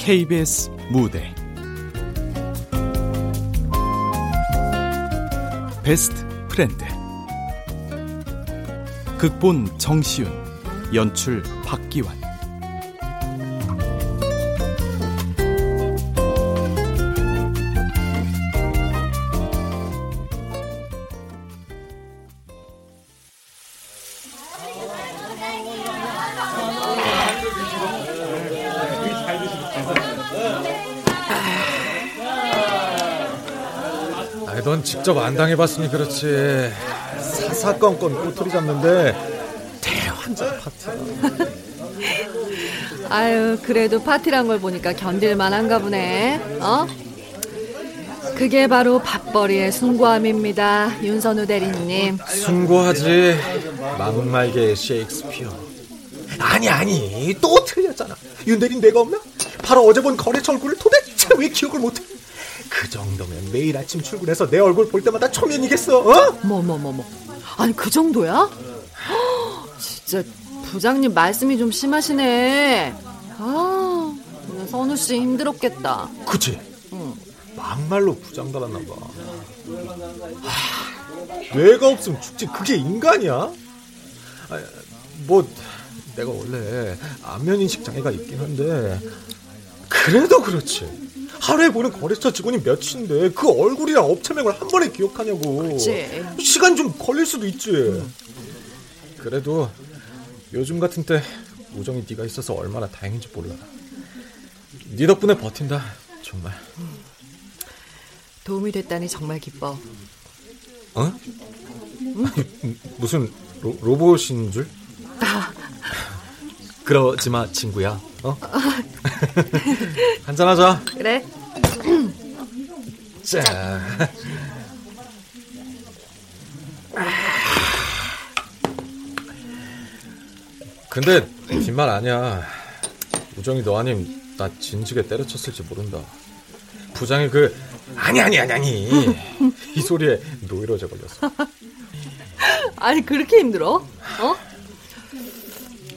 KBS 무대. 베스트 프렌드. 극본 정시윤. 연출 박기환 넌 직접 안 당해봤으니 그렇지. 사사건건 꼬투리 잡는데 대환장 파티야. 아유, 그래도 파티란 걸 보니까 견딜만한가 보네. 어? 그게 바로 밥벌이의 숭고함입니다. 윤선우 대리님. 숭고하지. 막말계 셰익스피어. 아니 아니 또 틀렸잖아. 윤 대리 내가 없나? 바로 어제 본 거래처 얼굴을 도대체 왜 기억을 못해? 그 정도면 매일 아침 출근해서 내 얼굴 볼 때마다 초면이겠어, 어? 뭐, 뭐, 뭐, 뭐. 아니, 그 정도야? 진짜, 부장님 말씀이 좀 심하시네. 아, 선우 씨 힘들었겠다. 그치? 응. 막말로 부장 달았나 봐. 하, 뇌가 없으면 죽지. 그게 인간이야? 아, 뭐, 내가 원래 안면 인식 장애가 있긴 한데, 그래도 그렇지. 하루에 보는 거래처 직원이 몇인데 그 얼굴이랑 업체명을 한 번에 기억하냐고. 그치. 시간 좀 걸릴 수도 있지. 음. 그래도 요즘 같은 때 우정이 네가 있어서 얼마나 다행인지 몰라. 네 덕분에 버틴다. 정말. 도움이 됐다니 정말 기뻐. 어? 응? 무슨 로, 로봇인 줄? 아. 그러지 마, 친구야. 어? 한잔하자. 그래. 자. 근데 빈말 아니야. 우정이 너 아님 나 진지게 때려쳤을지 모른다. 부장이 그 아니 아니 아니 아니 이 소리에 노이로제 걸렸어. 아니 그렇게 힘들어? 어?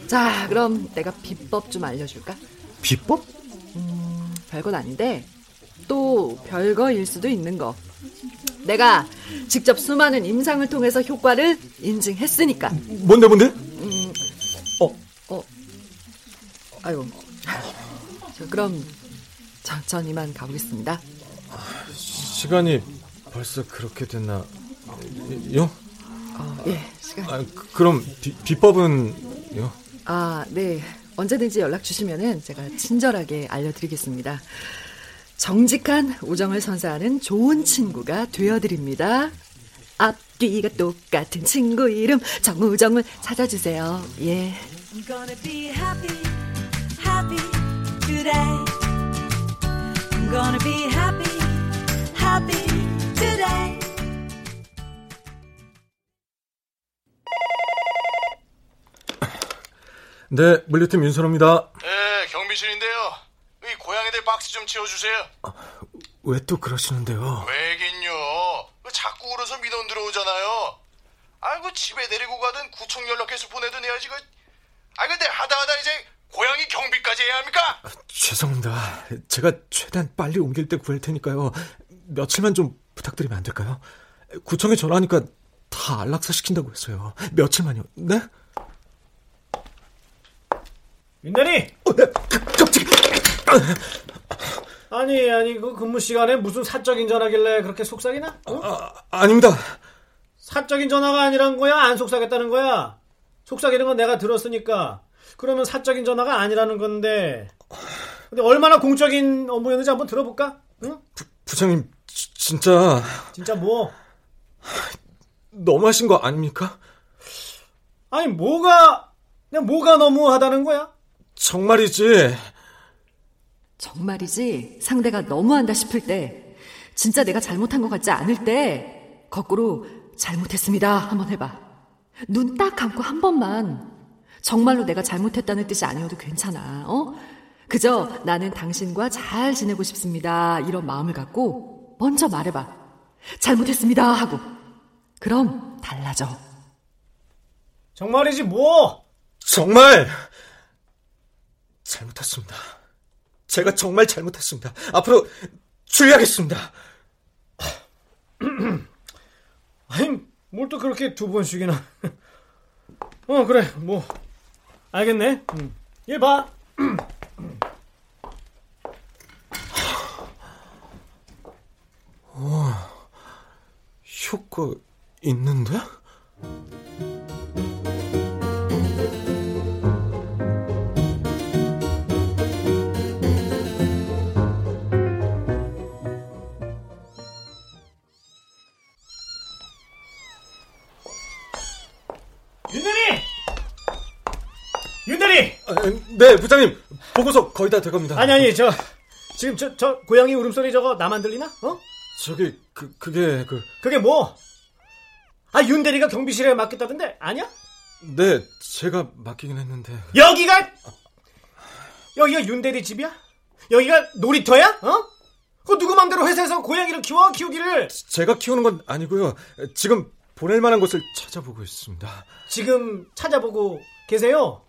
자, 그럼 내가 비법 좀 알려줄까? 비법? 음, 별건 아닌데 또 별거일 수도 있는 거. 내가 직접 수많은 임상을 통해서 효과를 인증했으니까. 뭔데 뭔데? 음, 어, 어, 아이고. 자, 그럼 천천히만 가보겠습니다. 시간이 벌써 그렇게 됐나? 요? 어, 예, 시간. 아, 그, 그럼 비, 비법은 요? 아, 네. 언제든지 연락 주시면은 제가 친절하게 알려드리겠습니다. 정직한 우정을 선사하는 좋은 친구가 되어드립니다. 앞뒤가 똑같은 친구 이름 정우정을 찾아주세요. 예. I'm gonna be happy, happy today. I'm gonna be happy, happy today. 네, 물류팀 윤선호입니다. 네, 경비실인데요. 이 고양이들 박스 좀 치워주세요. 아, 왜또 그러시는데요? 왜긴요. 자꾸 울어서 민원 들어오잖아요. 아이고 집에 데리고 가든 구청 연락해서 보내든 해야지. 그. 아 근데 하다 하다 이제 고양이 경비까지 해야 합니까? 아, 죄송합니다. 제가 최대한 빨리 옮길 때 구할 테니까요. 며칠만 좀 부탁드리면 안 될까요? 구청에 전화하니까 다 안락사 시킨다고 했어요. 며칠만요. 네? 윤대리! 어, 네, 깜짝이. 아니, 아니, 그 근무 시간에 무슨 사적인 전화길래 그렇게 속삭이나? 어? 아, 아닙니다. 사적인 전화가 아니란 거야? 안 속삭였다는 거야? 속삭이는 건 내가 들었으니까. 그러면 사적인 전화가 아니라는 건데. 근데 얼마나 공적인 업무였는지 한번 들어볼까? 응? 부, 부장님, 지, 진짜. 진짜 뭐? 너무하신 거 아닙니까? 아니, 뭐가, 뭐가 너무하다는 거야? 정말이지. 정말이지. 상대가 너무한다 싶을 때, 진짜 내가 잘못한 것 같지 않을 때, 거꾸로 잘못했습니다. 한번 해봐. 눈 딱 감고 한 번만. 정말로 내가 잘못했다는 뜻이 아니어도 괜찮아. 어? 그저 나는 당신과 잘 지내고 싶습니다. 이런 마음을 갖고 먼저 말해봐. 잘못했습니다. 하고. 그럼 달라져. 정말이지 뭐? 정말 잘못했습니다. 제가 정말 잘못했습니다. 앞으로 주의하겠습니다. 아니, 뭘 또 그렇게 두 번씩이나. 어, 그래, 뭐. 알겠네. 응. 일 봐. 와, 효과 있는데? 네, 부장님. 보고서 거의 다 돼갑니다. 아니, 아니, 저, 지금 저, 저, 고양이 울음소리 저거 나만 들리나? 어? 저기, 그, 그게, 그. 그게 뭐? 아, 윤대리가 경비실에 맡겼다던데? 아니야? 네, 제가 맡기긴 했는데. 여기가, 여기가 윤대리 집이야? 여기가 놀이터야? 어? 그 누구 맘대로 회사에서 고양이를 키워? 키우기를. 제가 키우는 건 아니고요. 지금 보낼 만한 곳을 찾아보고 있습니다. 지금 찾아보고 계세요?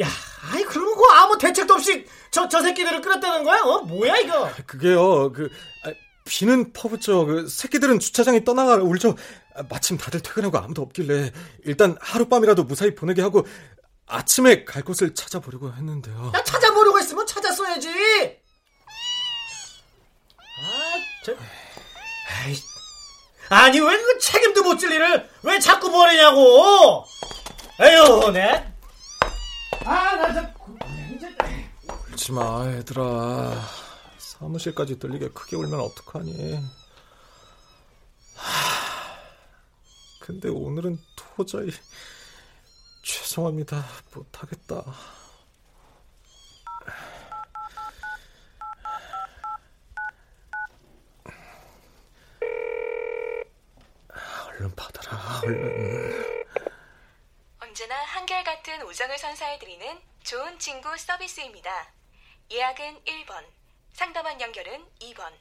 야, 아이, 그러면 그 아무 대책도 없이 저, 저 새끼들을 끌었다는 거야? 어? 뭐야, 이거? 그게요, 그, 아, 비는 퍼붓죠. 그, 새끼들은 주차장에 떠나가 울죠. 아, 마침 다들 퇴근하고 아무도 없길래, 일단 하룻밤이라도 무사히 보내게 하고, 아침에 갈 곳을 찾아보려고 했는데요. 나 찾아보려고 했으면 찾았어야지! 아, 저. 아이. 아니, 왜 그 책임도 못 질 일을 왜 자꾸 버리냐고! 에휴, 네? 아. 울지 마, 얘들아. 사무실까지 들리게 크게 울면 어떡하니. 하, 근데 오늘은 도저히 죄송합니다. 못하겠다. 얼른 받아라, 얼른. 언제나 한결같은 우정을 선사해드리는 좋은 친구 서비스입니다. 예약은 1번, 상담원 연결은 2번,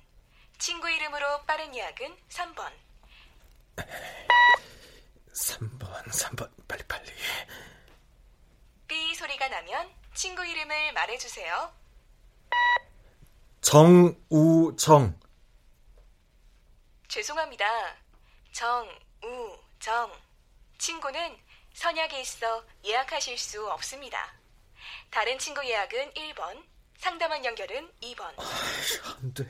친구 이름으로 빠른 예약은 3번. 3번, 3번, 빨리빨리. 삐 소리가 나면 친구 이름을 말해주세요. 정우정. 죄송합니다. 정, 우, 정. 친구는 선약에 있어 예약하실 수 없습니다. 다른 친구 예약은 1번, 상담원 연결은 2번. 안 돼.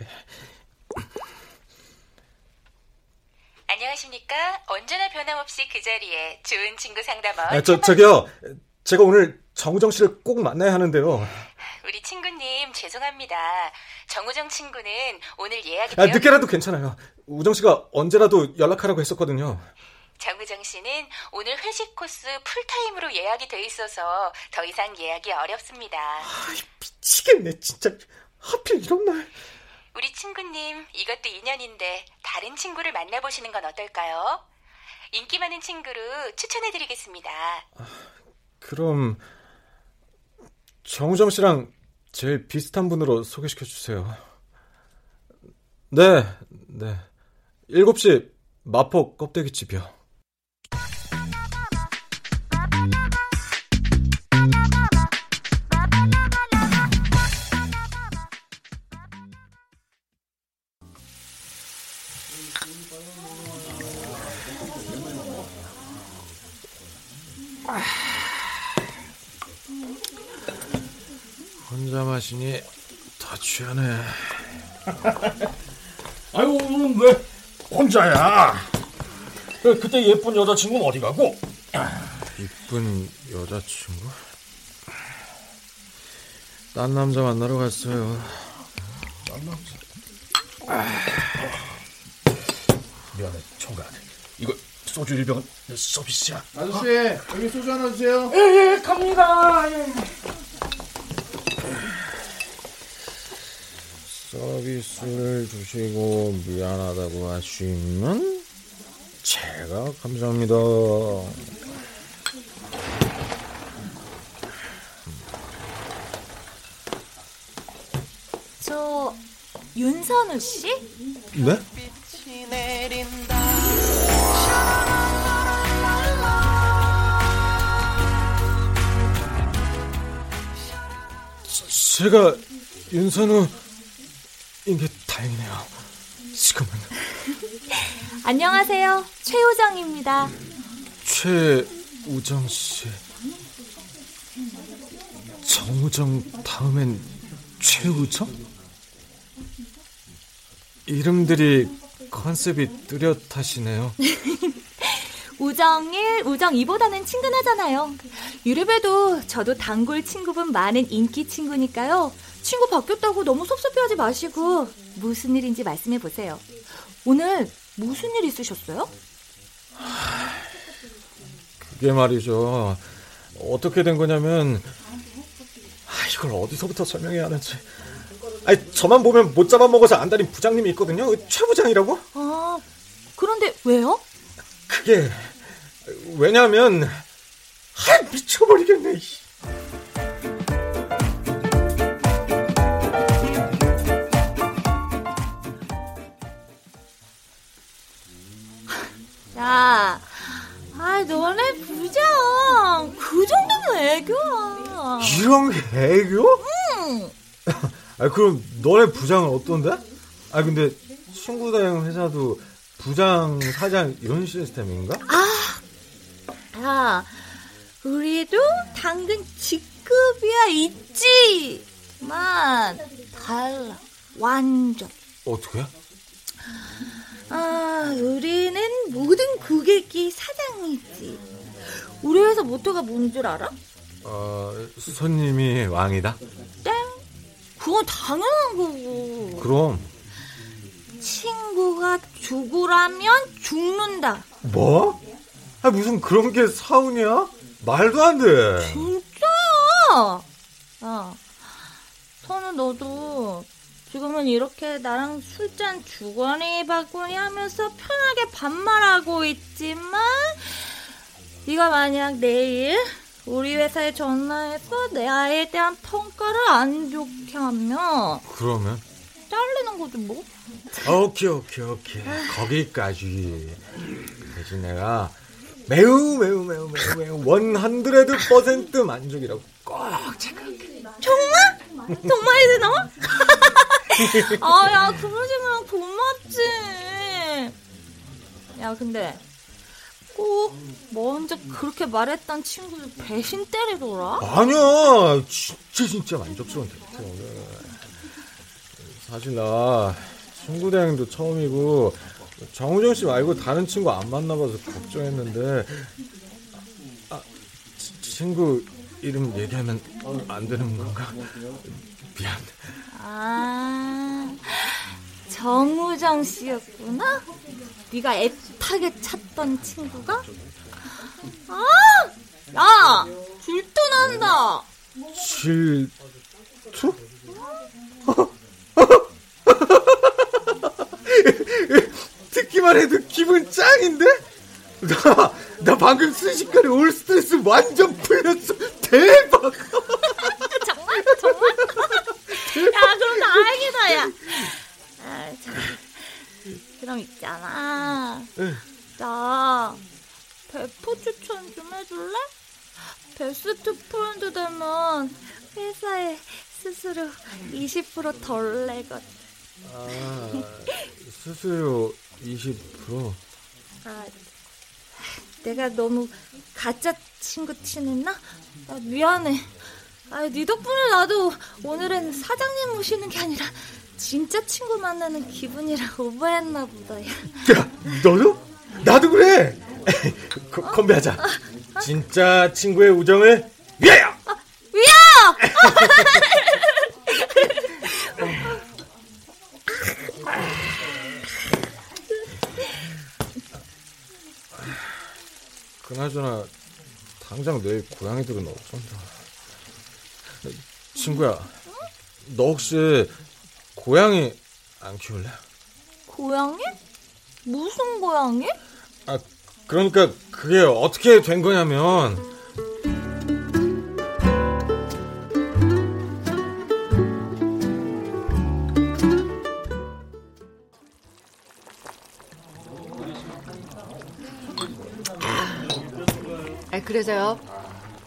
안녕하십니까? 언제나 변함없이 그 자리에 좋은 친구 상담원. 아, 저, 저기요. 제가 오늘 정우정 씨를 꼭 만나야 하는데요. 우리 친구님 죄송합니다. 정우정 친구는 오늘 예약이 아, 늦게라도 괜찮아요. 우정 씨가 언제라도 연락하라고 했었거든요. 정우정 씨는 오늘 회식 코스 풀타임으로 예약이 돼 있어서 더 이상 예약이 어렵습니다. 미치겠네, 진짜. 하필 이런 날. 우리 친구님 이것도 인연인데 다른 친구를 만나보시는 건 어떨까요? 인기 많은 친구로 추천해드리겠습니다. 그럼 정우정 씨랑 제일 비슷한 분으로 소개시켜 주세요. 네, 네. 7시 마포 껍데기 집이요. 마시니 더 취하네. 아유, 왜 혼자야? 그, 그때 예쁜 여자친구는 어디 가고? 이쁜 여자친구? 딴 남자 만나러 갔어요. 미안해, 총각. 이거 소주 일병은 서비스야. 아저씨 여기 소주 하나 주세요. 예, 갑니다. 예. 서비스를 주시고 미안하다고 하시면 제가 감사합니다. 저 윤선우 씨? 네? 제가 윤선우 인게 다행이네요. 지금은. 안녕하세요. 최우정입니다. 최우정 씨. 정우정 다음엔 최우정? 이름들이 컨셉이 뚜렷하시네요. 우정 1, 우정 2보다는 친근하잖아요. 유럽에도 저도 단골 친구분 많은 인기 친구니까요. 친구 바뀌었다고 너무 섭섭해하지 마시고 무슨 일인지 말씀해 보세요. 오늘 무슨 일 있으셨어요? 그게 말이죠. 어떻게 된 거냐면 아, 이걸 어디서부터 설명해야 하는지. 아니, 저만 보면 못 잡아먹어서 안달인 부장님이 있거든요. 최 부장이라고? 아, 그런데 왜요? 그게 왜냐면 아, 미쳐버리겠네. 야, 아, 너네 부장 그 정도는 애교야. 이런 게 애교? 응. 아 그럼 너네 부장은 어떤데? 아 근데 친구 다행 회사도 부장 사장 이런 시스템인가? 아, 야, 우리도 당근 직급이야 있지만 달라 완전. 어떻게? 아, 우리는 모든 고객이 사장이지. 우리 회사 모토가 뭔 줄 알아? 어 손님이 왕이다. 땡. 그건 당연한 거고. 그럼 친구가 죽으라면 죽는다. 뭐? 아 무슨 그런 게 사운이야? 말도 안 돼. 진짜? 야, 선우 너도 지금은 이렇게 나랑 술잔 주거니 받거니 하면서 편하게 반말하고 있지만 네가 만약 내일 우리 회사에 전화해서 내 아이에 대한 평가를 안 좋게 하면 그러면? 잘리는 거지 뭐. 오케이 오케이 오케이 거기까지 대신 내가 매우 매우 매우 매우 매우 원한드레드 퍼센트 만족이라고 꼭 체크할게 정말? 정말이지 너? 아야 그러지만 고맙지. 야 근데 꼭 먼저 그렇게 말했던 친구를 배신 때리더라? 아니야. 진짜 진짜 만족스러운 데이트 오늘. 사실 나 친구 대행도 처음이고 정우정 씨 말고 다른 친구 안 만나봐서 걱정했는데 아 치- 친구 이름 얘기하면 안 되는 건가 미안 아 정우정 씨였구나? 네가 애타게 찾던 친구가? 아! 야! 질투난다! 질투? 듣기만 해도 기분 짱인데? 나, 나 방금 순식간에 올 스트레스 완전 풀렸어. 대박! 정말? 정말? 야, 그럼 다행이다, 야. 아, 참. 그럼 있잖아. 나 베프 추천 좀 해줄래? best friend 되면 회사에 수수료 20% 덜 내거든. 아, 수수료 20%? 아, 내가 너무 가짜 친구 티냈나? 아, 미안해. 아, 네 덕분에 나도 오늘은 사장님 모시는 게 아니라 진짜 친구 만나는 기분이라 오버했나 보다. 야. 야, 너도? 나도 그래! 거, 건배하자. 진짜 친구의 우정을 위하여! 위야! 그나저나 당장 내일 고양이들은 없었다. 친구야, 너 혹시 고양이 안 키울래? 고양이? 무슨 고양이? 아, 그러니까 그게 어떻게 된 거냐면 아, 그래서요.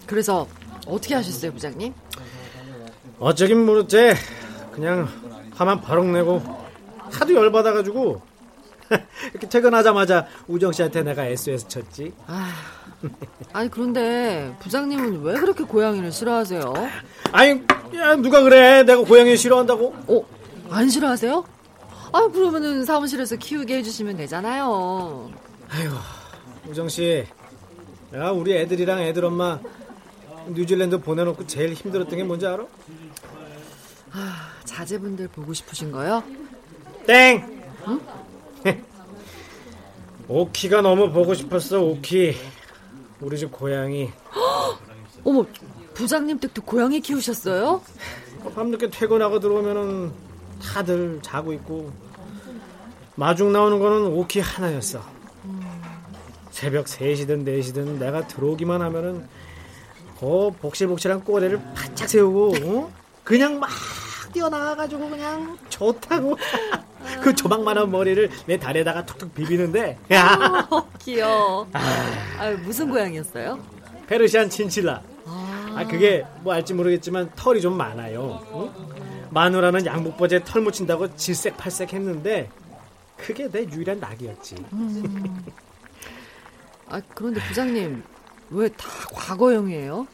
그래서 어떻게 하셨어요, 부장님? 어쩌긴 모르지. 그냥 화만 버럭 내고 하도 열받아가지고 이렇게 퇴근하자마자 우정 씨한테 내가 SOS 쳤지. 아, 아니 그런데 부장님은 왜 그렇게 고양이를 싫어하세요? 아니 야, 누가 그래? 내가 고양이 싫어한다고? 어? 안 싫어하세요? 아 그러면은 사무실에서 키우게 해주시면 되잖아요. 아이고 우정 씨, 야 우리 애들이랑 애들 엄마 뉴질랜드 보내놓고 제일 힘들었던 게 뭔지 알아? 아, 자제분들 보고 싶으신 거요? 땡. 응? 오키가 너무 보고 싶었어 오키. 우리 집 고양이. 어머 부장님 댁도 고양이 키우셨어요? 밤늦게 퇴근하고 들어오면은 다들 자고 있고 마중 나오는 거는 오키 하나였어. 새벽 3시든 4시든 내가 들어오기만 하면은 그 복실복실한 꼬리를 바짝 세우고 어? 그냥 막 뛰어나와가지고 그냥 좋다고 그 조망만한 머리를 내 다리에다가 툭툭 비비는데 야 어, 귀여워. 아, 무슨 고양이였어요? 페르시안 친칠라. 아 그게 뭐 알지 모르겠지만 털이 좀 많아요. 어? 마누라는 양복바지에 털 묻힌다고 질색팔색 했는데 그게 내 유일한 낙이었지. 음. 아 그런데 부장님 왜 다 과거형이에요?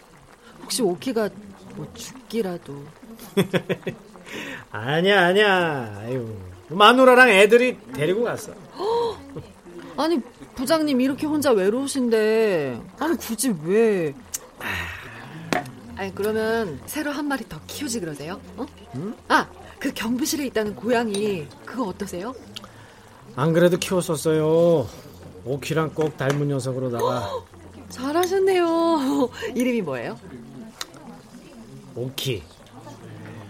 혹시 오키가 뭐 죽기라도? 아니야 아니야. 아유 마누라랑 애들이 데리고 갔어. 아니 부장님 이렇게 혼자 외로우신데 아니 굳이 왜? 아니 그러면 새로 한 마리 더 키우지 그러세요? 어? 응? 아그 경비실에 있다는 고양이 그거 어떠세요? 안 그래도 키웠었어요. 오키랑 꼭 닮은 녀석으로다가 잘하셨네요. 이름이 뭐예요? 오키.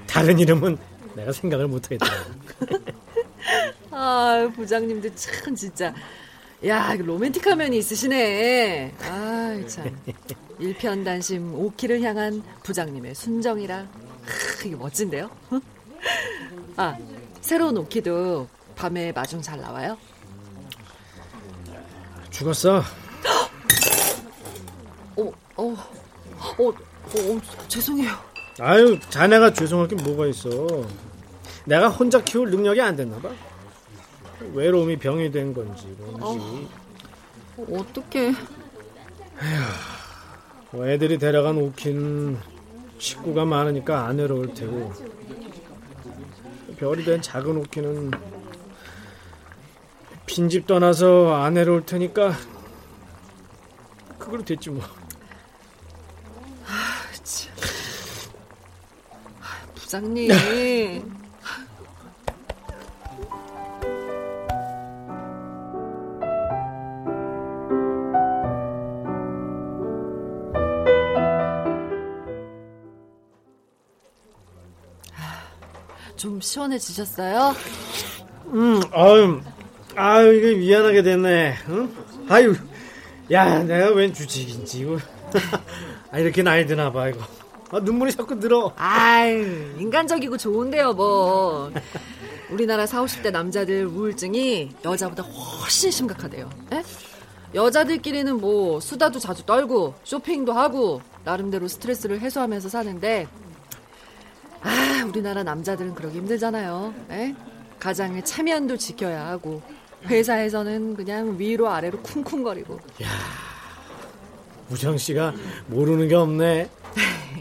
다른 이름은 내가 생각을 못하겠더라고. 아 부장님도 참 진짜 야 로맨틱한 면이 있으시네. 아 참. 일편단심 오키를 향한 부장님의 순정이라 하, 이게 멋진데요. 아 새로운 오키도 밤에 마중 잘 나와요? 죽었어. 어, 어, 어, 어, 죄송해요. 아유, 자네가 죄송할 게 뭐가 있어. 내가 혼자 키울 능력이 안 됐나 봐. 외로움이 병이 된 건지 뭔지. 어, 어떡해. 뭐 애들이 데려간 오키는 식구가 많으니까 안 외로울 테고 별이 된 작은 오키는 빈집 떠나서 안 외로울 테니까 그걸로 됐지 뭐. 아, 참. 부장님. 좀 시원해지셨어요? 음, 아유, 아유, 이게 미안하게 됐네. 응? 아유, 야, 내가 웬 주책인지, 이거. 아, 이렇게 나이 드나 봐, 이거. 아, 눈물이 자꾸 들어. 아유, 인간적이고 좋은데요, 뭐. 우리나라 40, 50대 남자들 우울증이 여자보다 훨씬 심각하대요. 에? 여자들끼리는 뭐 수다도 자주 떨고 쇼핑도 하고 나름대로 스트레스를 해소하면서 사는데 아, 우리나라 남자들은 그러기 힘들잖아요. 에? 가장의 체면도 지켜야 하고 회사에서는 그냥 위로 아래로 쿵쿵거리고. 야, 우정 씨가 모르는 게 없네.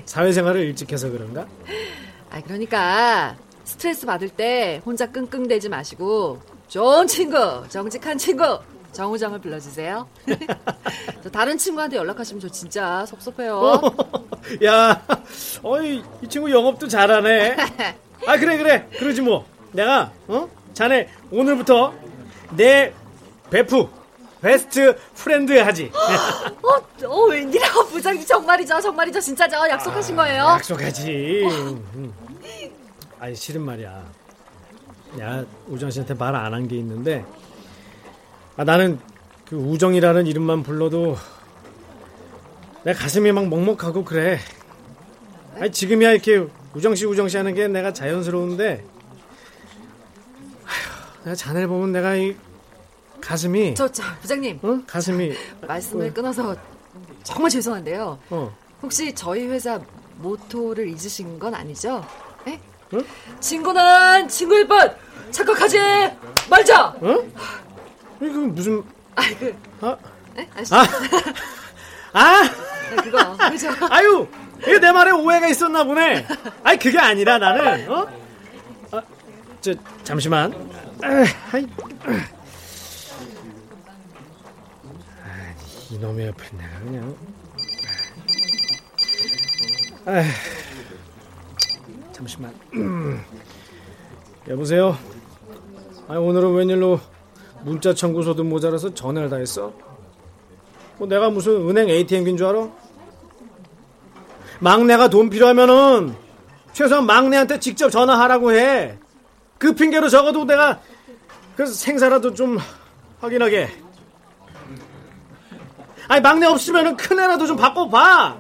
사회생활을 일찍 해서 그런가? 아, 그러니까 스트레스 받을 때 혼자 끙끙대지 마시고 좋은 친구, 정직한 친구 정우정을 불러주세요. 저 다른 친구한테 연락하시면 저 진짜 섭섭해요. 야, 어이 이 친구 영업도 잘하네. 아 그래 그래 그러지 뭐. 내가 어 자네 오늘부터 내 베프 best friend 하지. 어, 어 웬일이야 부장님 정말이죠 정말이죠 진짜죠 약속하신 거예요? 아, 약속하지. 음. 아니 실은 말이야. 야 우정 씨한테 말 안 한 게 있는데 아, 나는 그 우정이라는 이름만 불러도 내 가슴이 막 먹먹하고 그래. 아니 지금이야 이렇게 우정씨 우정씨 하는 게 내가 자연스러운데 아휴, 내가 자네를 보면 내가 이 가슴이 저, 저 부장님 어? 가슴이 말씀을 어. 끊어서 정말 죄송한데요. 어. 혹시 저희 회사 모토를 잊으신 건 아니죠? 에? 응? 친구는 친구일 뿐 착각하지 말자. 어? 이거 무슨 아이 그 아, 에? 아시 아, 아, 네, 그거 그죠? 아유, 이게 내 말에 오해가 있었나 보네. 아니 그게 아니라 나는 어? 아, 저 잠시만. 아, 아이, 아, 이놈의 옆에 내가 그냥. 아, 잠시만. 여보세요. 아 오늘은 웬일로 문자 청구서도 모자라서 전화를 다 했어? 뭐 내가 무슨 은행 ATM인 줄 알아? 막내가 돈 필요하면은 최소한 막내한테 직접 전화하라고 해. 그 핑계로 적어도 내가 그 생사라도 좀 확인하게. 아니 막내 없으면은 큰 애라도 좀 바꿔봐.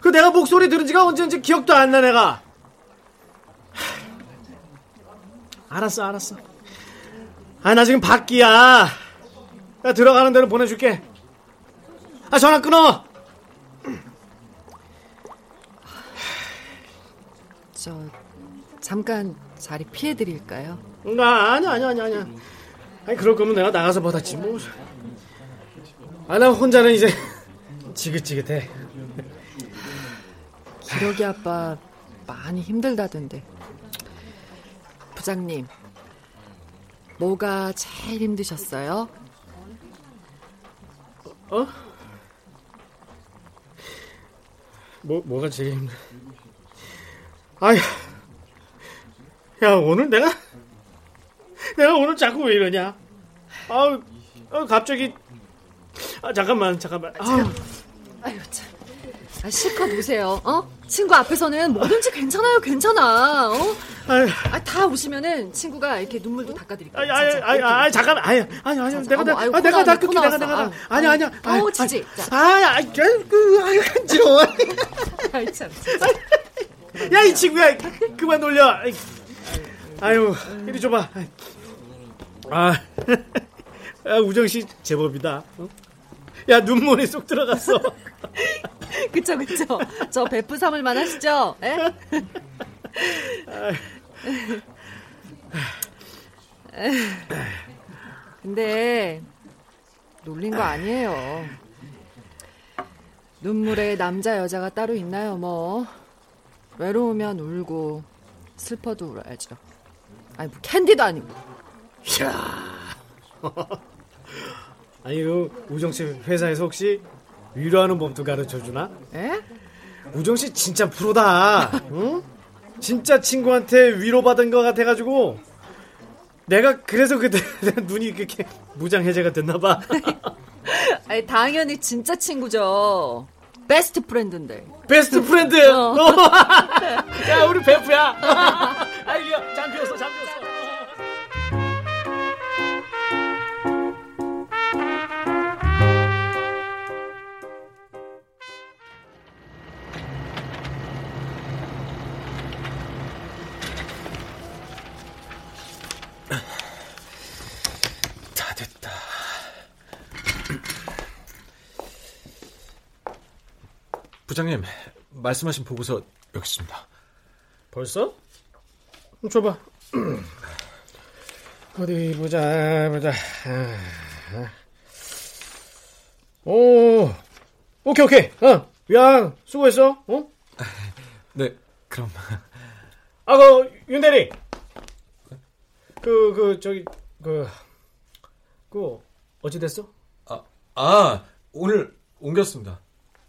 그 내가 목소리 들은 지가 언제인지 기억도 안 나 내가. 알았어 알았어. 아 나 지금 밖이야. 나 들어가는 대로 보내줄게. 아 전화 끊어. 저 잠깐 자리 피해 드릴까요? 나 아니야 아니야 아니야 아니야. 아니 그럴 거면 내가 나가서 받았지 뭐. 아나 혼자는 이제 지긋지긋해. 기러기 아빠 많이 힘들다던데. 부장님, 뭐가 제일 힘드셨어요? 어? 뭐 뭐가 제일 힘들? 아휴, 야 오늘 내가 내가 오늘 자꾸 왜 이러냐? 아우, 아, 갑자기 아 잠깐만 잠깐만. 아우, 아유 참. 아, 실컷 오세요. 어? 친구 앞에서는 뭐든지 괜찮아요, 괜찮아. 어? 아유. 아, 다 오시면은 친구가 이렇게 눈물도 닦아드릴게요. 아니 아니. 아니. 아니 잠깐 아니 아니 아니 내가 어머, 내가 아유, 아, 내가 코다코 내가. 내가 아니 아니야 아우, 지지. 자. 아야 아이 그 아유 간지러워 아이 참. 야 이 친구야 그만 놀려 아유 이리 줘봐 아 야, 우정 씨 제법이다 어? 야 눈물이 쏙 들어갔어 그쵸, 그쵸. 저 베프 삼을만 하시죠? 예? 근데 놀린 거 아니에요. 눈물에 남자 여자가 따로 있나요, 뭐. 외로우면 울고 슬퍼도 울어야죠. 아니 뭐 캔디도 아니고. 아니 그 우정 씨 회사에서 혹시 위로하는 법도 가르쳐 주나? 에? 우정 씨 진짜 프로다. 응? 진짜 친구한테 위로받은 것 같아가지고 내가 그래서 그때 눈이 그렇게 무장 해제가 됐나 봐. 아니 당연히 진짜 친구죠. 베스트 프렌드인데. 베스트 프렌드. 어. 야 우리 베프야. 부장님, 말씀하신 보고서 여기 있습니다. 벌써? 음, 줘봐. 어디 보자 보자. 아, 오, 오케이 오케이. 어, 야 수고했어. 어? 네, 그럼 아, 그, 윤 대리. 그, 그, 저기, 그, 그, 어찌 됐어? 아, 아 오늘 옮겼습니다.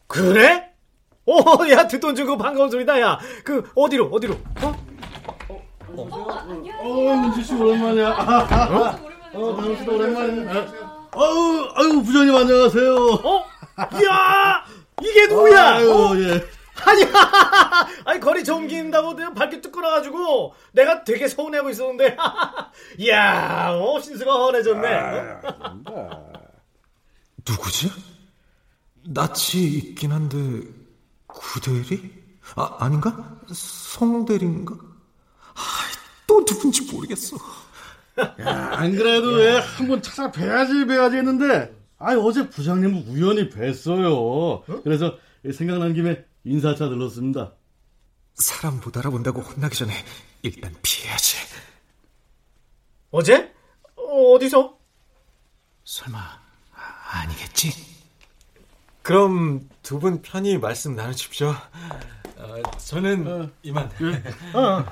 그래? 오, 야, 듣돈 주고 반가운 소리다, 야. 그, 어디로, 어디로? 어? 어, 은지 씨 오랜만이야. 어? 어, 나영 씨도 오랜만이야. 아유, 아유, 부장님 안녕하세요. 어? 이야! 이게 누구야? 아유, 어? 예. 아니야! 아니, 거리 내가 밝게 뚝 끊어가지고, 내가 되게 서운해하고 있었는데, 이야, 어, 신수가 헌해졌네. 어? 누구지? 낯이 있긴 한데 구대리? 아 아닌가? 송대리인가? 아, 또 누군지 모르겠어. 야, 안 그래도 왜 한 번 찾아뵈야지 뵈야지 했는데, 아 어제 부장님을 우연히 뵀어요. 그래서 생각난 김에 인사차 들렀습니다. 사람 못 알아본다고 혼나기 전에 일단 피해야지. 어제? 어, 어디서? 설마 아니겠지? 그럼 두 분 편히 말씀 나누십시오. 어, 저는 어, 이만. 어,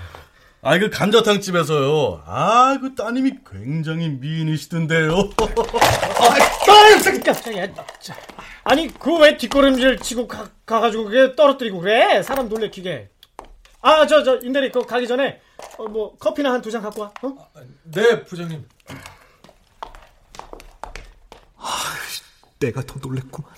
아, 그 감자탕 집에서요. 아, 그 따님이 굉장히 미인이시던데요. 아, 니 그 왜 뒷걸음질 치고 가, 가가지고 그게 떨어뜨리고 그래? 사람 놀래키게. 아, 저, 저, 윤대리, 그 가기 전에, 어, 뭐, 커피나 한 두 잔 갖고 와, 어? 네, 부장님. 아, 내가 더 놀랬구만.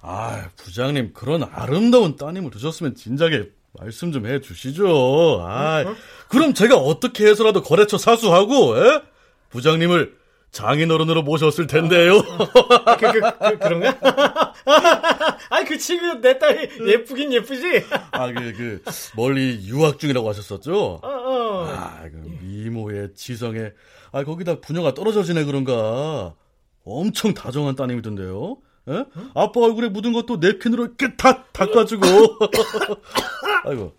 아, 부장님, 그런 아름다운 따님을 두셨으면 진작에 말씀 좀 해 주시죠. 아, 어? 그럼 제가 어떻게 해서라도 거래처 사수하고, 에? 부장님을 장인어른으로 모셨을 텐데요. 그, 그, 그, 그런가? 아니, 그 친구, 내 딸이 예쁘긴 예쁘지? 아, 그, 그, 멀리 유학 중이라고 하셨었죠? 어, 어. 아, 그, 미모에, 지성에, 아, 거기다 부녀가 떨어져 지내 그런가. 엄청 다정한 따님이던데요. 에? 아빠 얼굴에 묻은 것도 냅킨으로 이렇게 다 닦아주고. 아이고.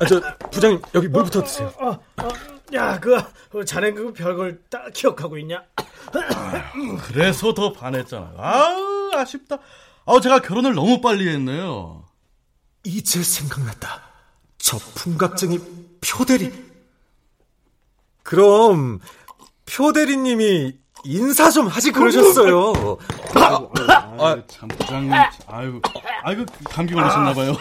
아, 저, 부장님, 여기 물부터 드세요. 어, 어, 야, 그, 그, 자네 그 별걸 딱 기억하고 있냐? 그래서 더 반했잖아요. 아우, 아쉽다. 아 제가 결혼을 너무 빨리 했네요. 이제 생각났다. 저 풍각쟁이 표대리. 그럼, 표대리님이 인사 좀 하지 그러셨어요. 아이고, 아, 참 부장님, 아이고, 아이고 감기 걸리셨나봐요.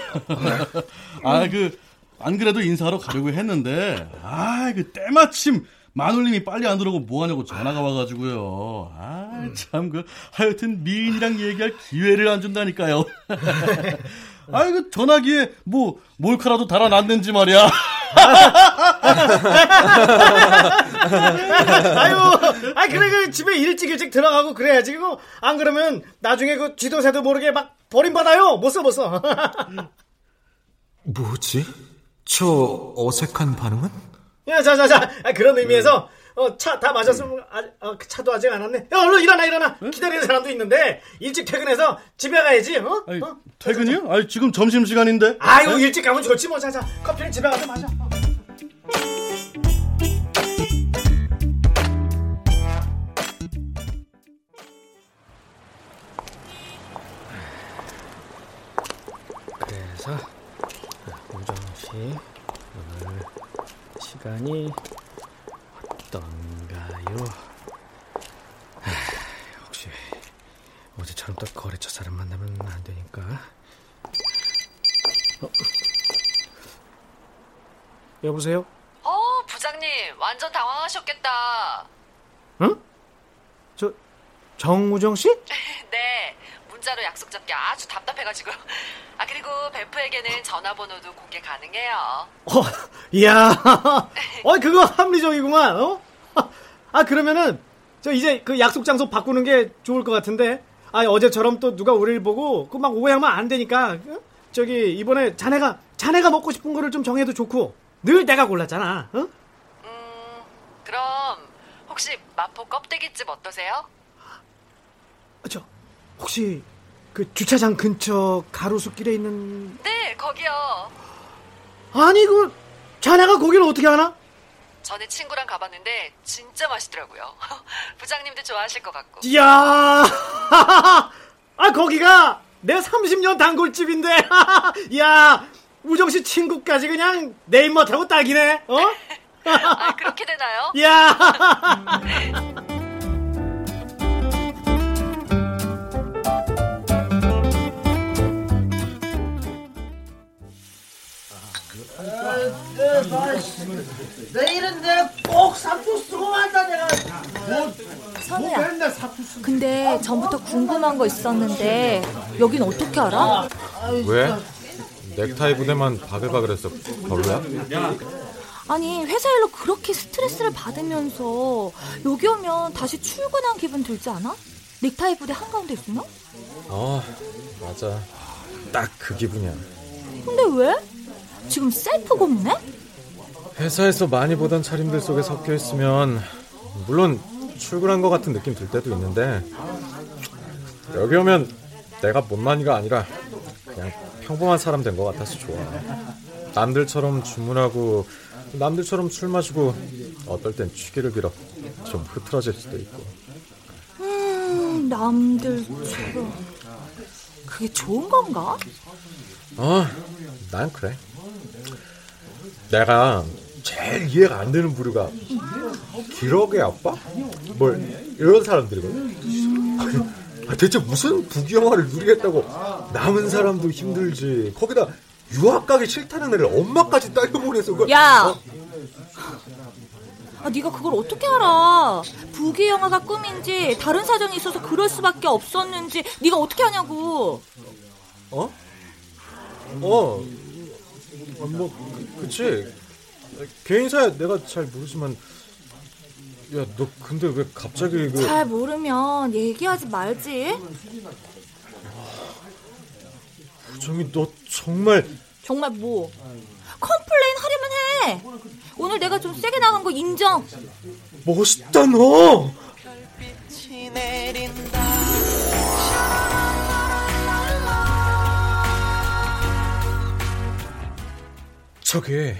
아, 그, 안 그래도 인사하러 가려고 했는데, 아, 그 때마침 마눌님이 빨리 안 들어오고 뭐 하냐고 전화가 와가지고요. 아, 참, 그, 하여튼 미인이랑 얘기할 기회를 안 준다니까요. 아이, 그 전화기에 뭐, 몰카라도 달아놨는지 말이야. 아유, 아 그래 그 집에 일찍 일찍 들어가고 그래야지. 그거 안 그러면 나중에 그 지도새도 모르게 막 버림받아요. 못 써, 못 써. 뭐지? 저 어색한 반응은? 야, 자, 자, 자. 아, 그런 의미에서 어, 차다 마셨으면 아, 어, 차도 아직 안 왔네. 야, 얼른 일어나, 일어나. 응? 기다리는 사람도 있는데 일찍 퇴근해서 집에 가야지. 어? 아니, 어? 퇴근이요? 아니, 지금 점심 시간인데. 아이고 네? 일찍 가면 좋지 뭐. 자, 자. 커피는 집에 가서 마셔. 그래서 우정 씨 오늘 시간이 어떤가요? 아, 혹시 어제처럼 또 거래처 사람 만나면 안 되니까. 어? 여보세요? 어, 부장님, 완전 당황하셨겠다. 응? 저, 정우정 씨? 네, 문자로 약속 잡기 아주 답답해가지고. 아, 그리고 베프에게는 전화번호도 공개 가능해요. 어, 이야. 어, 그거 합리적이구만, 어? 아, 그러면은, 저 이제 그 약속 장소 바꾸는 게 좋을 것 같은데. 아, 어제처럼 또 누가 우리를 보고 그 막 오해하면 안 되니까. 어? 저기, 이번에 자네가, 자네가 먹고 싶은 거를 좀 정해도 좋고. 늘 내가 골랐잖아, 어? 음, 그럼, 혹시 마포 껍데기집 어떠세요? 저, 혹시 그 주차장 근처 가로수길에 있는 네 거기요 아니 그 자네가 거기를 어떻게 아나? 전에 친구랑 가봤는데 진짜 맛있더라고요 부장님도 좋아하실 것 같고 이야 아 거기가 내 30년 단골집인데 야 우정 씨 친구까지 그냥 내 입맛하고 딱이네 어? 아, 그렇게 되나요? 야 내일은 내가 꼭 사투 쓰고 간다 내가 선우야 근데 전부터 궁금한 거 있었는데 여긴 어떻게 알아? 왜? 넥타이 부대만 바글바글해서 별로야? 아니 회사 일로 그렇게 스트레스를 받으면서 여기 오면 다시 출근한 기분 들지 않아? 넥타이 부대 한가운데 있으면? 어 맞아 딱 그 기분이야 근데 왜? 지금 셀프 고민해? 회사에서 많이 보던 차림들 속에 섞여 있으면 물론 출근한 것 같은 느낌 들 때도 있는데 여기 오면 내가 못만이가 아니라 그냥 평범한 사람 된 것 같아서 좋아. 남들처럼 주문하고 남들처럼 술 마시고 어떨 땐 취기를 빌어 좀 흐트러질 수도 있고. 음, 남들처럼. 그게 좋은 건가? 어, 난 그래. 내가 제일 이해가 안 되는 부류가 기러기 아빠? 뭘 이런 사람들이거든. 아, 대체 무슨 부귀영화를 누리겠다고 남은 사람도 힘들지. 거기다 유학 가기 싫다는 애를 엄마까지 딸려보내서 그걸 야! 어? 아, 네가 그걸 어떻게 알아? 부귀 영화가 꿈인지 다른 사정이 있어서 그럴 수밖에 없었는지 네가 어떻게 하냐고. 어? 어, 어, 뭐 그, 그치. 개인사야 내가 잘 모르지만 야 너 근데 왜 갑자기 그 잘 모르면 얘기하지 말지. 우정이 너 정말 정말 뭐? complain 하려면 해. 오늘 내가 좀 세게 나간 거 인정. 멋있다 너. 저게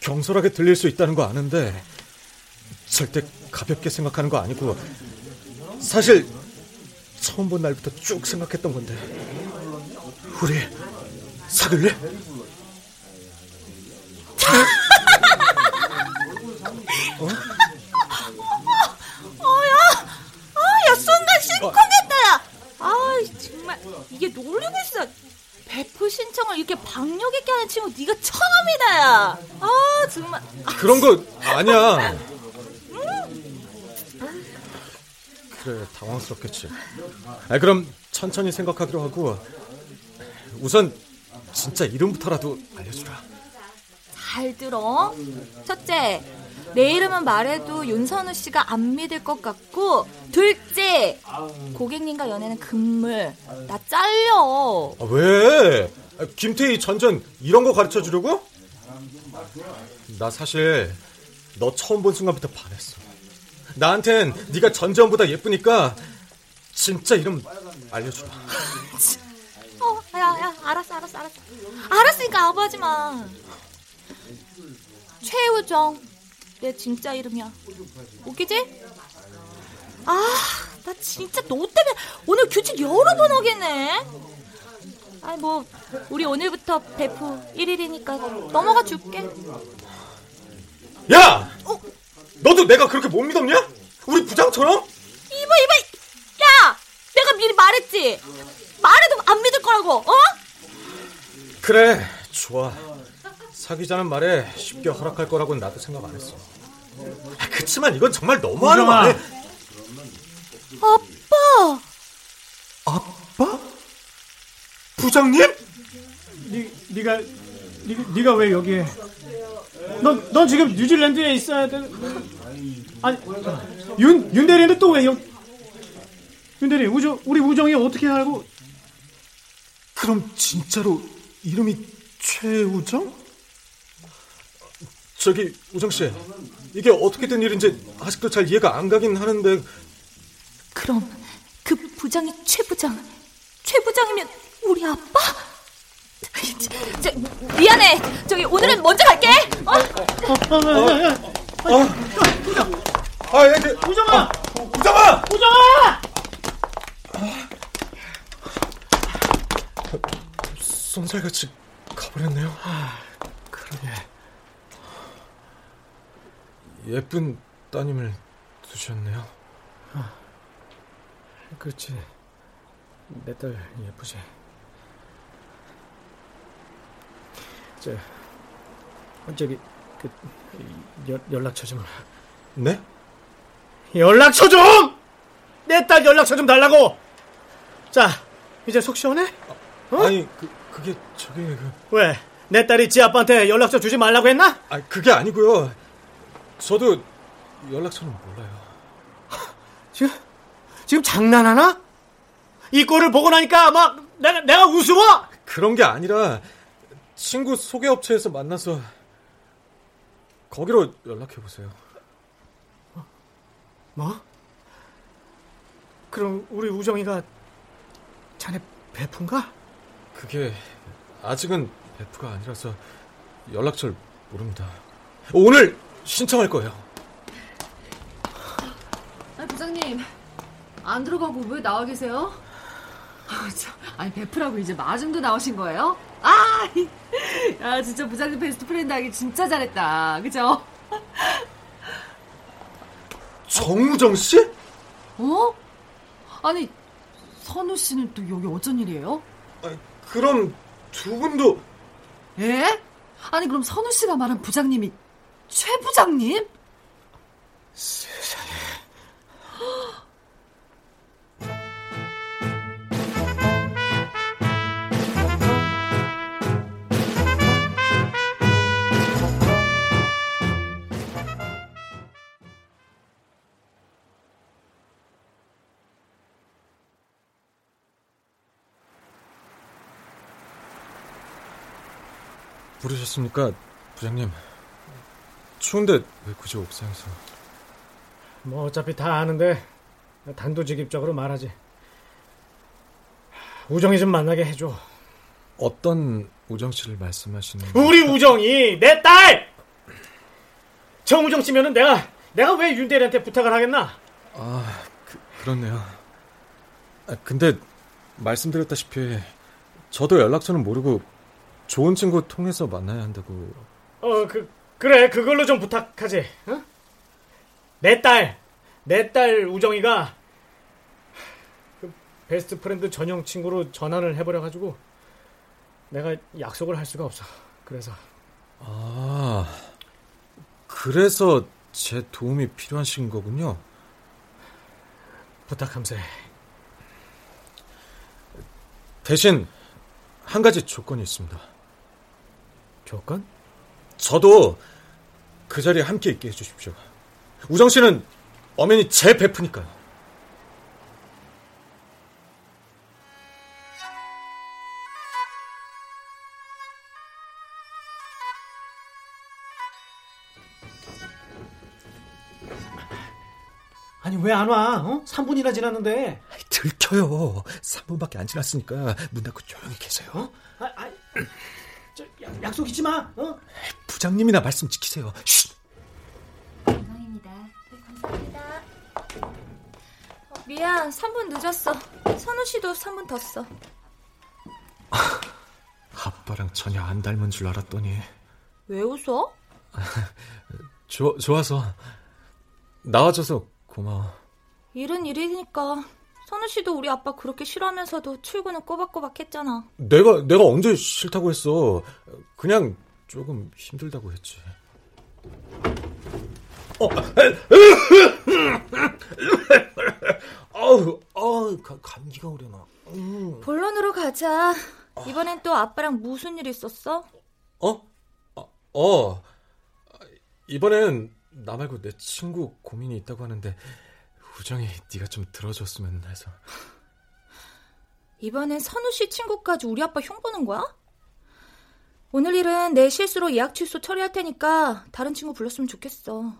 경솔하게 들릴 수 있다는 거 아는데 절대 가볍게 생각하는 거 아니고 사실 처음 본 날부터 쭉 생각했던 건데 우리 사귈래? 어? 어야, 아, 야 순간 심쿵했다. 야. 아, 정말 이게 놀리고 있어. 배프 신청을 이렇게 박력 있게 하는 친구 네가 처음이다, 야. 아, 정말. 그런 거 아니야. 그래 당황스럽겠지. 아, 그럼 천천히 생각하기로 하고 우선 진짜 이름부터라도 알려주라. 잘 들어. 첫째, 내 이름은 말해도 윤선우 씨가 안 믿을 것 같고, 둘째, 고객님과 연애는 금물. 나 잘려. 아, 왜? 아, 김태희 전전 이런 거 가르쳐 주려고? 나 사실 너 처음 본 순간부터 반했어. 나한텐 네가 전전보다 예쁘니까 진짜 이름 알려주라. 어, 야, 야, 알았어, 알았어, 알았어. 알았으니까 아부하지 마. 최우정. 내 진짜 이름이야. 웃기지? 아, 나 진짜 너 때문에 오늘 규칙 여러 번 어겠네. 아니, 뭐, 우리 오늘부터 배프 1일이니까 넘어가 줄게. 야! 너도 내가 그렇게 못 믿었냐? 우리 부장처럼? 이봐, 이봐! 야! 내가 미리 말했지? 말해도 안 믿을 거라고, 어? 그래, 좋아. 사귀자는 말에 쉽게 허락할 거라고는 나도 생각 안 했어. 아, 그치만 이건 정말 너무하는 거 아니야? 아빠! 아빠? 부장님? 니, 니가, 니, 니가 왜 여기에? 넌, 넌 지금 뉴질랜드에 있어야 돼. 아니, 윤, 윤 대리는 또 왜 여기? 윤 대리, 우정, 우리 우정이 어떻게 알고? 그럼 진짜로 이름이 최우정? 저기 우정 씨, 이게 어떻게 된 일인지 아직도 잘 이해가 안 가긴 하는데 그럼 그 부장이 최 부장, 최 부장이면 우리 아빠? 저, 미안해. 저기 오늘은 먼저 갈게. 어? 아, 예, 그, 우정아, 우정아! 우정아! 쏜살같이 가버렸네요. 그러게. 예쁜 따님을 두셨네요. 그렇지. 내 딸 예쁘지. 저, 저기 그 연, 연락처 좀. 네? 연락처 좀! 내 딸 연락처 좀 달라고! 자, 이제 속 시원해? 어? 아니, 그, 그게 저게 그... 왜? 내 딸이 지 아빠한테 연락처 주지 말라고 했나? 아, 그게 아니고요. 저도 연락처는 몰라요. 지금, 지금 장난하나? 이 꼴을 보고 나니까 막 내가, 내가 우스워? 그런 게 아니라 친구 소개 업체에서 만나서 거기로 연락해 보세요. 뭐? 그럼 우리 우정이가 자네 베픈가? 그게 아직은 베프가 아니라서 연락처를 모릅니다. 오늘 신청할 거예요. 아니, 부장님. 안 들어가고 왜 나와 계세요? 아, 참. 아니, 베프라고 이제 마중도 나오신 거예요? 아! 야, 진짜 부장님 best friend 하기 진짜 잘했다. 그죠? 정우정 씨? 어? 아니, 선우 씨는 또 여기 어쩐 일이에요? 아니, 그럼 두 분도 예? 아니, 그럼 선우 씨가 말한 부장님이 최 부장님? 세상에. 부르셨습니까, 부장님? 추운데 왜 그저 옥상에서? 뭐 어차피 다 아는데 단도직입적으로 말하지. 우정이 좀 만나게 해줘. 어떤 우정 씨를 말씀하시는? 우리 우정이 내 딸. 정우정 씨면은 내가 내가 왜 윤대리한테 부탁을 하겠나? 아, 그, 그렇네요. 아, 근데 말씀드렸다시피 저도 연락처는 모르고 좋은 친구 통해서 만나야 한다고. 어, 그 그래 그걸로 좀 부탁하지. 어? 내 딸, 내 딸 우정이가 그 best friend 전용 친구로 전환을 해버려가지고 내가 약속을 할 수가 없어. 그래서 아, 그래서 제 도움이 필요하신 거군요. 부탁함세. 대신 한 가지 조건이 있습니다. 조건? 저도 그 자리에 함께 있게 해주십시오. 우정 씨는 엄연히 제 베프니까요. 아니 왜 안 와? 어? 3분이나 지났는데. 들켜요. 3분밖에 안 지났으니까 문 닫고 조용히 계세요. 어? 아, 아, 저, 약, 약속 잊지 마. 어? 부장님이나 말씀 지키세요. 쉿. 감사합니다. 네, 감사합니다. 어, 미안, 3분 늦었어. 선우 씨도 3분 더 써. 아빠랑 전혀 안 닮은 줄 알았더니 왜 웃어? 좋 좋아서 나와줘서 고마워. 일은 일이니까. 선우 씨도 우리 아빠 그렇게 싫어하면서도 출근은 꼬박꼬박 했잖아. 내가 내가 언제 싫다고 했어? 그냥 조금 힘들다고 했지. 어, 아우, 아, 감기가 오려나. 음. 본론으로 가자. 이번엔 또 아빠랑 무슨 일 있었어? 어? 어, 어. 이번엔 나 말고 내 친구 고민이 있다고 하는데 우정이 네가 좀 들어줬으면 해서. 이번엔 선우 씨 친구까지 우리 아빠 흉 보는 거야? 오늘 일은 내 실수로 예약 취소 처리할 테니까 다른 친구 불렀으면 좋겠어.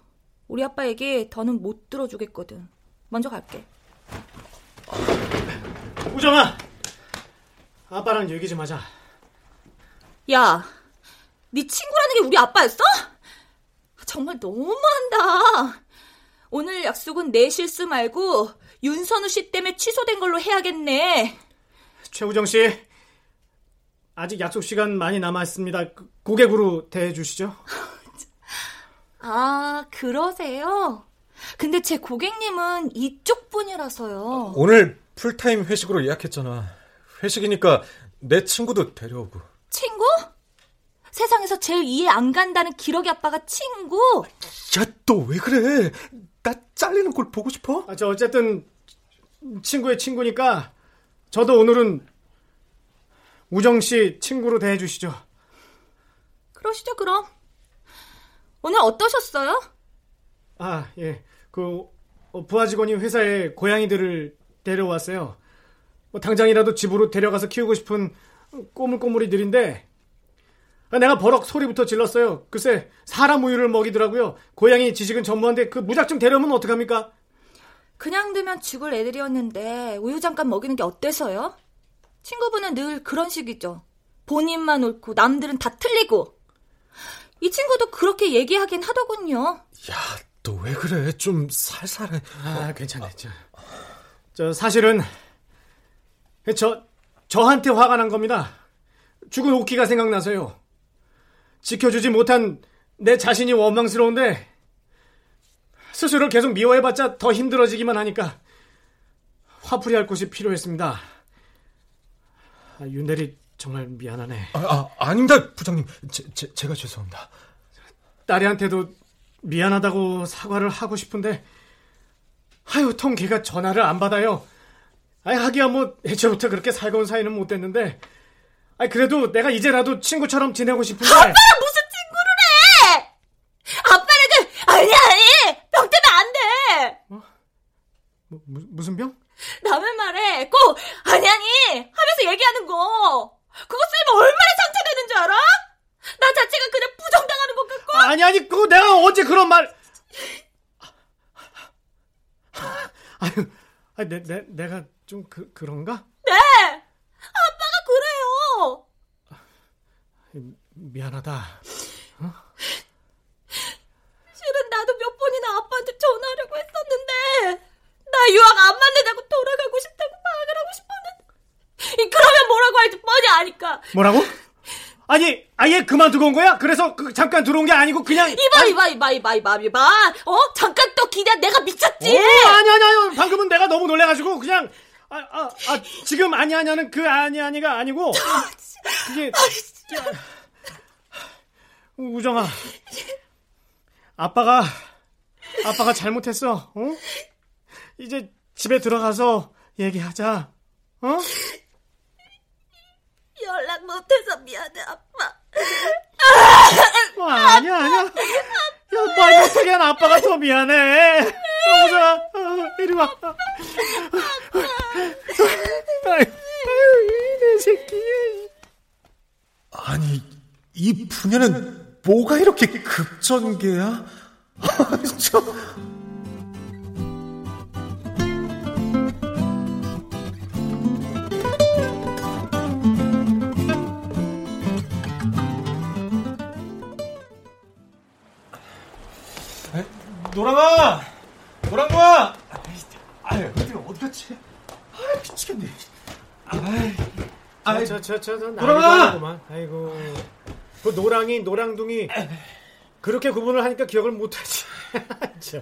우리 아빠 얘기 더는 못 들어주겠거든. 먼저 갈게. 우정아, 아빠랑 얘기 좀 하자. 야, 네 친구라는 게 우리 아빠였어? 정말 너무한다. 오늘 약속은 내 실수 말고 윤선우 씨 때문에 취소된 걸로 해야겠네. 최우정 씨, 아직 약속 시간 많이 남았습니다. 그, 고객으로 대해 주시죠. 아, 그러세요? 근데 제 고객님은 이쪽 분이라서요. 오늘 풀타임 회식으로 예약했잖아. 회식이니까 내 친구도 데려오고. 친구? 세상에서 제일 이해 안 간다는 기러기 아빠가 친구? 야, 너 왜 그래? 나 잘리는 걸 보고 싶어? 아, 저 어쨌든 친구의 친구니까 저도 오늘은 우정 씨 친구로 대해 주시죠. 그러시죠, 그럼. 오늘 어떠셨어요? 아, 예. 그 어, 부하 직원이 회사에 고양이들을 데려왔어요. 뭐 당장이라도 집으로 데려가서 키우고 싶은 꼬물꼬물이들인데 아, 내가 버럭 소리부터 질렀어요. 글쎄 사람 우유를 먹이더라고요. 고양이 지식은 전무한데 그 무작정 데려오면 어떡합니까? 그냥 두면 죽을 애들이었는데 우유 잠깐 먹이는 게 어때서요? 친구분은 늘 그런 식이죠. 본인만 옳고 남들은 다 틀리고. 이 친구도 그렇게 얘기하긴 하더군요. 야, 너 왜 그래? 좀 살살해. 아, 괜찮아. 저, 저 사실은 저 저한테 화가 난 겁니다. 죽은 오키가 생각나서요. 지켜주지 못한 내 자신이 원망스러운데 스스로 계속 미워해봤자 더 힘들어지기만 하니까 화풀이할 곳이 필요했습니다. 아, 윤대리 정말 미안하네. 아, 아 아닙니다, 부장님. 제, 제, 제가 죄송합니다. 딸이한테도 미안하다고 사과를 하고 싶은데 아유 통 걔가 전화를 안 받아요. 아니 하기야 뭐 애초부터 그렇게 살가운 사이는 못 됐는데 아니 그래도 내가 이제라도 친구처럼 지내고 싶은데 아빠랑 무슨 친구를 해! 아빠는 그 아니 아니 병 때문에 안 돼. 어? 뭐, 무슨 병? 남의 말에 꼭 아니 아니 하면서 얘기하는 거 그거 쓰면 얼마나 상처되는 줄 알아? 나 자체가 그냥 부정당하는 것 같고 아니 아니 그거 내가 언제 그런 말 아유 아니 내, 내, 내가 좀 그, 그런가? 네 아빠가 그래요 미안하다 어? 실은 나도 몇 번이나 아빠한테 전화하려고 했었는데 나 유학 안 만나자고 돌아가고 싶다고 말을 하고 싶었는데 그러면 뭐라고 할지 뻔히 아니까 뭐라고? 아니 아예 그만두고 온 거야? 그래서 그 잠깐 들어온 게 아니고 그냥 이봐 이봐 이봐 이봐 이봐 이봐 어 잠깐 또 기대 내가 미쳤지? 어, 아니 아니 아니 방금은 내가 너무 놀래가지고 그냥 아, 아, 아 지금 아니 아니는 그 아니 아니가 아니고. 그게 우정아. 아빠가 아빠가 잘못했어 어? 이제 집에 들어가서 얘기하자 어? 연락 못해서 미안해 아빠. 어, 아니야 아니야. 야, 말 못하게 한 아빠가 더 미안해. 우정아. 어, 이리 와 아유, 내 새끼 아니 이 분야는 뭐가 이렇게 급전개야? 저... 노랑아! 노랑아! 아유, 어디가 어디 갔지? 아, 미치겠네. 아이, 저, 저, 저, 저, 노랑아! 만 아이고. 그 노랑이, 노랑둥이. 그렇게 구분을 하니까 기억을 못하지.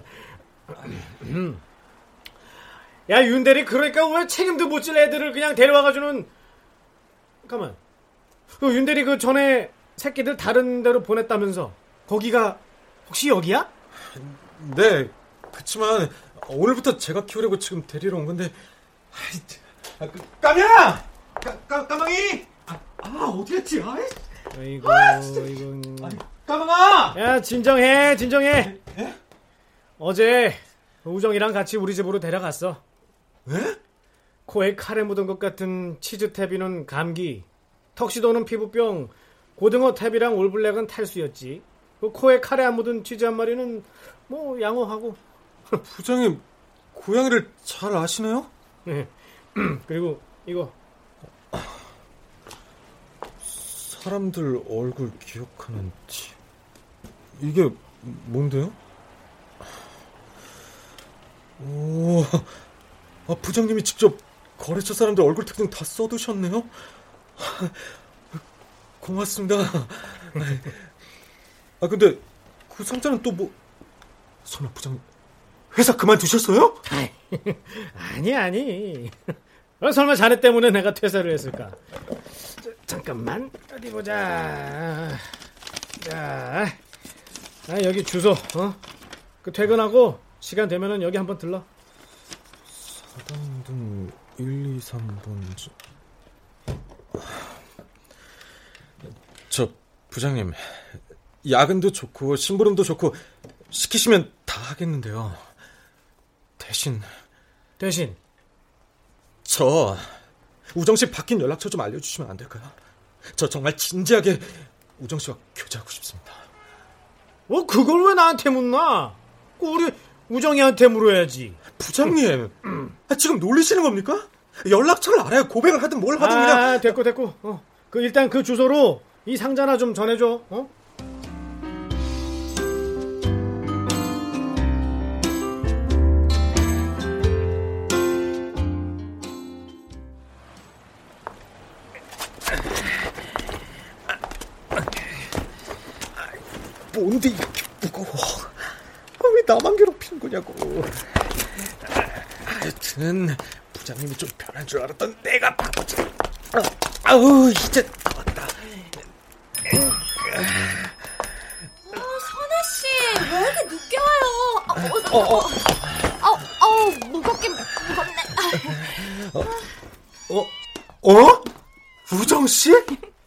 야, 윤대리, 그러니까 왜 책임도 못 질 애들을 그냥 데려와가지고는. 잠깐만. 그 윤대리 그 전에 새끼들 다른 데로 보냈다면서. 거기가 혹시 여기야? 네, 그치만 오늘부터 제가 키우려고 지금 데리러 온 건데. 아, 그, 까미야! 까, 까, 까망이! 아, 아 어디 갔지? 아이. 아이고, 아, 이거. 아니, 까망아! 야, 진정해, 진정해. 예? 어제 우정이랑 같이 우리 집으로 데려갔어. 왜? 코에 칼에 묻은 것 같은 치즈 탭이는 감기, 턱시도는 피부병, 고등어 탭이랑 올블랙은 탈수였지. 그 코에 칼에 안 묻은 치즈 한 마리는 뭐 양호하고. 부장님 고양이를 잘 아시네요? 네. 그리고 이거 사람들 얼굴 기억하는 팁. 이게 뭔데요? 오, 아, 부장님이 직접 거래처 사람들 얼굴 특징 다 써두셨네요? 고맙습니다. 아, 근데 그 상자는 또 뭐, 설마 부장님 회사 그만두셨어요? 아니 아니. 어, 설마 자네 때문에 내가 퇴사를 했을까? 저, 잠깐만 어디 보자. 자, 아, 여기 주소. 어? 그 퇴근하고 시간 되면은 여기 한번 들러. 사당동 1, 2, 3번. 저 부장님 야근도 좋고 심부름도 좋고 시키시면 다 하겠는데요. 대신 대신 저 우정 씨 바뀐 연락처 좀 알려주시면 안 될까요? 저 정말 진지하게 우정 씨와 교제하고 싶습니다. 어 그걸 왜 나한테 묻나? 우리 우정이한테 물어야지. 부장님, 아, 지금 놀리시는 겁니까? 연락처를 알아야 고백을 하든 뭘 하든 그냥. 아, 됐고 됐고. 어. 그 일단 그 주소로 이 상자나 좀 전해줘. 어? 뭔데 이렇게 무거워? 아, 왜 나만 괴롭히는 거냐고. 하여튼 부장님이 좀 변한 줄 알았던 내가 바보지. 아, 아우 이제 나왔다. 어, 선아 씨, 왜 이렇게 늦게 와요? 아, 어, 어, 어, 어, 어, 무겁긴 무겁네. 어? 어? 우정 씨?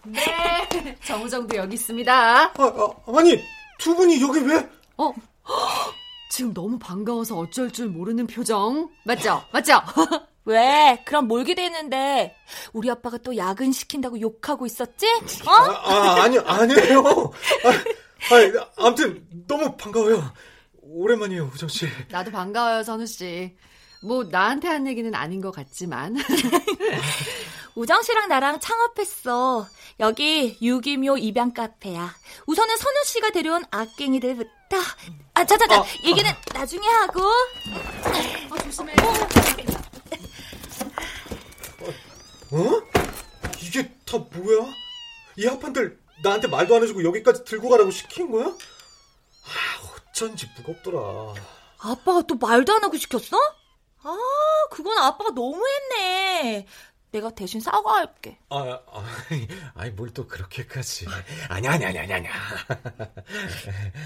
네, 정우정도 여기 있습니다. 아, 아, 아니 두 분이 여기 왜? 어? 지금 너무 반가워서 어쩔 줄 모르는 표정. 맞죠? 맞죠? 왜? 그럼 뭘 기대했는데? 우리 아빠가 또 야근 시킨다고 욕하고 있었지? 어? 아, 아 아니 아니에요. 아, 아, 아무튼 너무 반가워요. 오랜만이에요, 우정 씨. 나도 반가워요, 선우 씨. 뭐 나한테 한 얘기는 아닌 것 같지만. 우정 씨랑 나랑 창업했어. 여기 유기묘 입양 카페야. 우선은 선우 씨가 데려온 악갱이들부터. 아, 자자자. 아, 얘기는 나중에 하고. 어, 조심해. 어? 이게 다 뭐야? 이 합판들 나한테 말도 안 해주고 여기까지 들고 가라고 시킨 거야? 아, 어쩐지 무겁더라. 아빠가 또 말도 안 하고 시켰어? 아, 그건 아빠가 너무했네. 내가 대신 사과할게. 아, 아 아니 뭘 또 그렇게까지? 아니야, 아니야, 아니야, 아니야.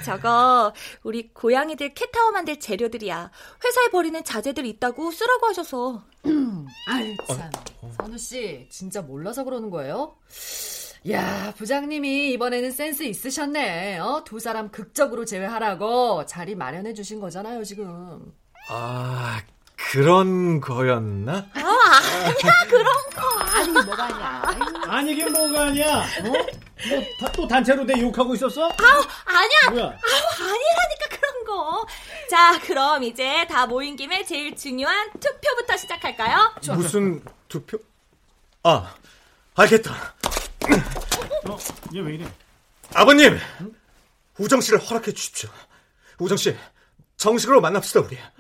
저거 우리 고양이들 캣타워 만들 재료들이야. 회사에 버리는 자재들 있다고 쓰라고 하셔서. 아유 참, 선우 씨 진짜 몰라서 그러는 거예요? 야 부장님이 이번에는 센스 있으셨네. 어? 두 사람 극적으로 제외하라고 자리 마련해 주신 거잖아요 지금. 아, 그런 거였나? 아, 아니야 그런 거. 아니 뭐가 아니야. 아니긴 뭐가 아니야. 어? 뭐또 단체로 내 욕하고 있었어? 아우 아니야. 뭐야? 아우 아니라니까 그런 거. 자 그럼 이제 다 모인 김에 제일 중요한 투표부터 시작할까요? 무슨 투표? 아, 알겠다. 어, 얘 왜 이래? 아버님, 우정 씨를 허락해 주십시오. 우정 씨, 정식으로 만납시다 우리. 거야?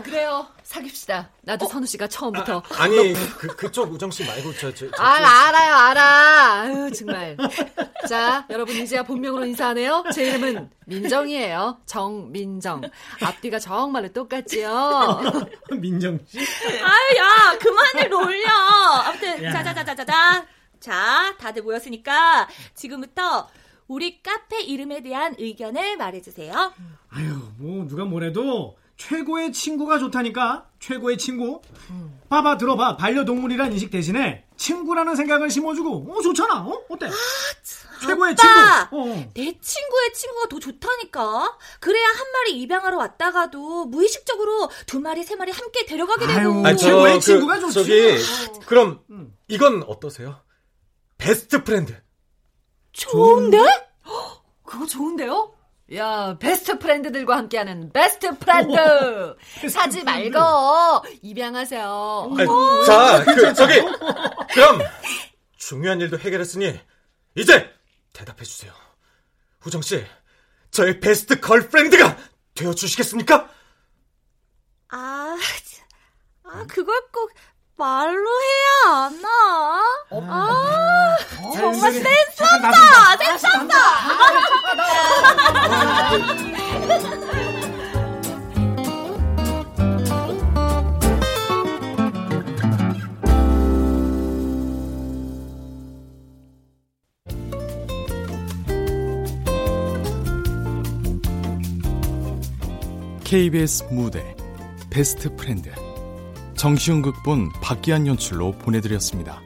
그래요. 사귀시다. 나도 선우 씨가 처음부터. 아, 니 그, 그쪽 우정 씨 말고 저, 저, 저 아, 저- 알아요, 알아. 아유, 정말. 자, 여러분 이제야 본명으로 인사하네요. 제 이름은 민정이에요. 정민정. 앞뒤가 정말로 똑같지요. 민정 씨. 아유 야 그만을 놀려. 아무튼 야. 자자자자자자. 자 다들 모였으니까 지금부터 우리 카페 이름에 대한 의견을 말해주세요. 아유, 뭐 누가 뭐래도 최고의 친구가 좋다니까. 최고의 친구. 봐봐, 들어봐. 반려동물이란 인식 대신에 친구라는 생각을 심어주고. 어, 좋잖아. 어, 어때? 최고의 아빠, 친구. 어. 내 친구의 친구가 더 좋다니까. 그래야 한 마리 입양하러 왔다가도 무의식적으로 두 마리 세 마리 함께 데려가게 되고. 아유, 아니, 저, 최고의 그, 친구가 좋지. 저기, 그럼 음. 이건 어떠세요? best friend. 좋은데? 그거 좋은데요? 야, best friend들과 함께하는 best friend! 사지 말고, 입양하세요. 아니, 자, 그, 저기, 그럼 중요한 일도 해결했으니 이제 대답해 주세요. 우정 씨, 저의 best girlfriend가 되어 주시겠습니까? 아, 참. 아 그걸 꼭 말로 해야 하나? 아, 정말 센스 없다! 센스 없다! KBS 무대 베스트 프렌드 정시훈 극본 박기한 연출로 보내드렸습니다.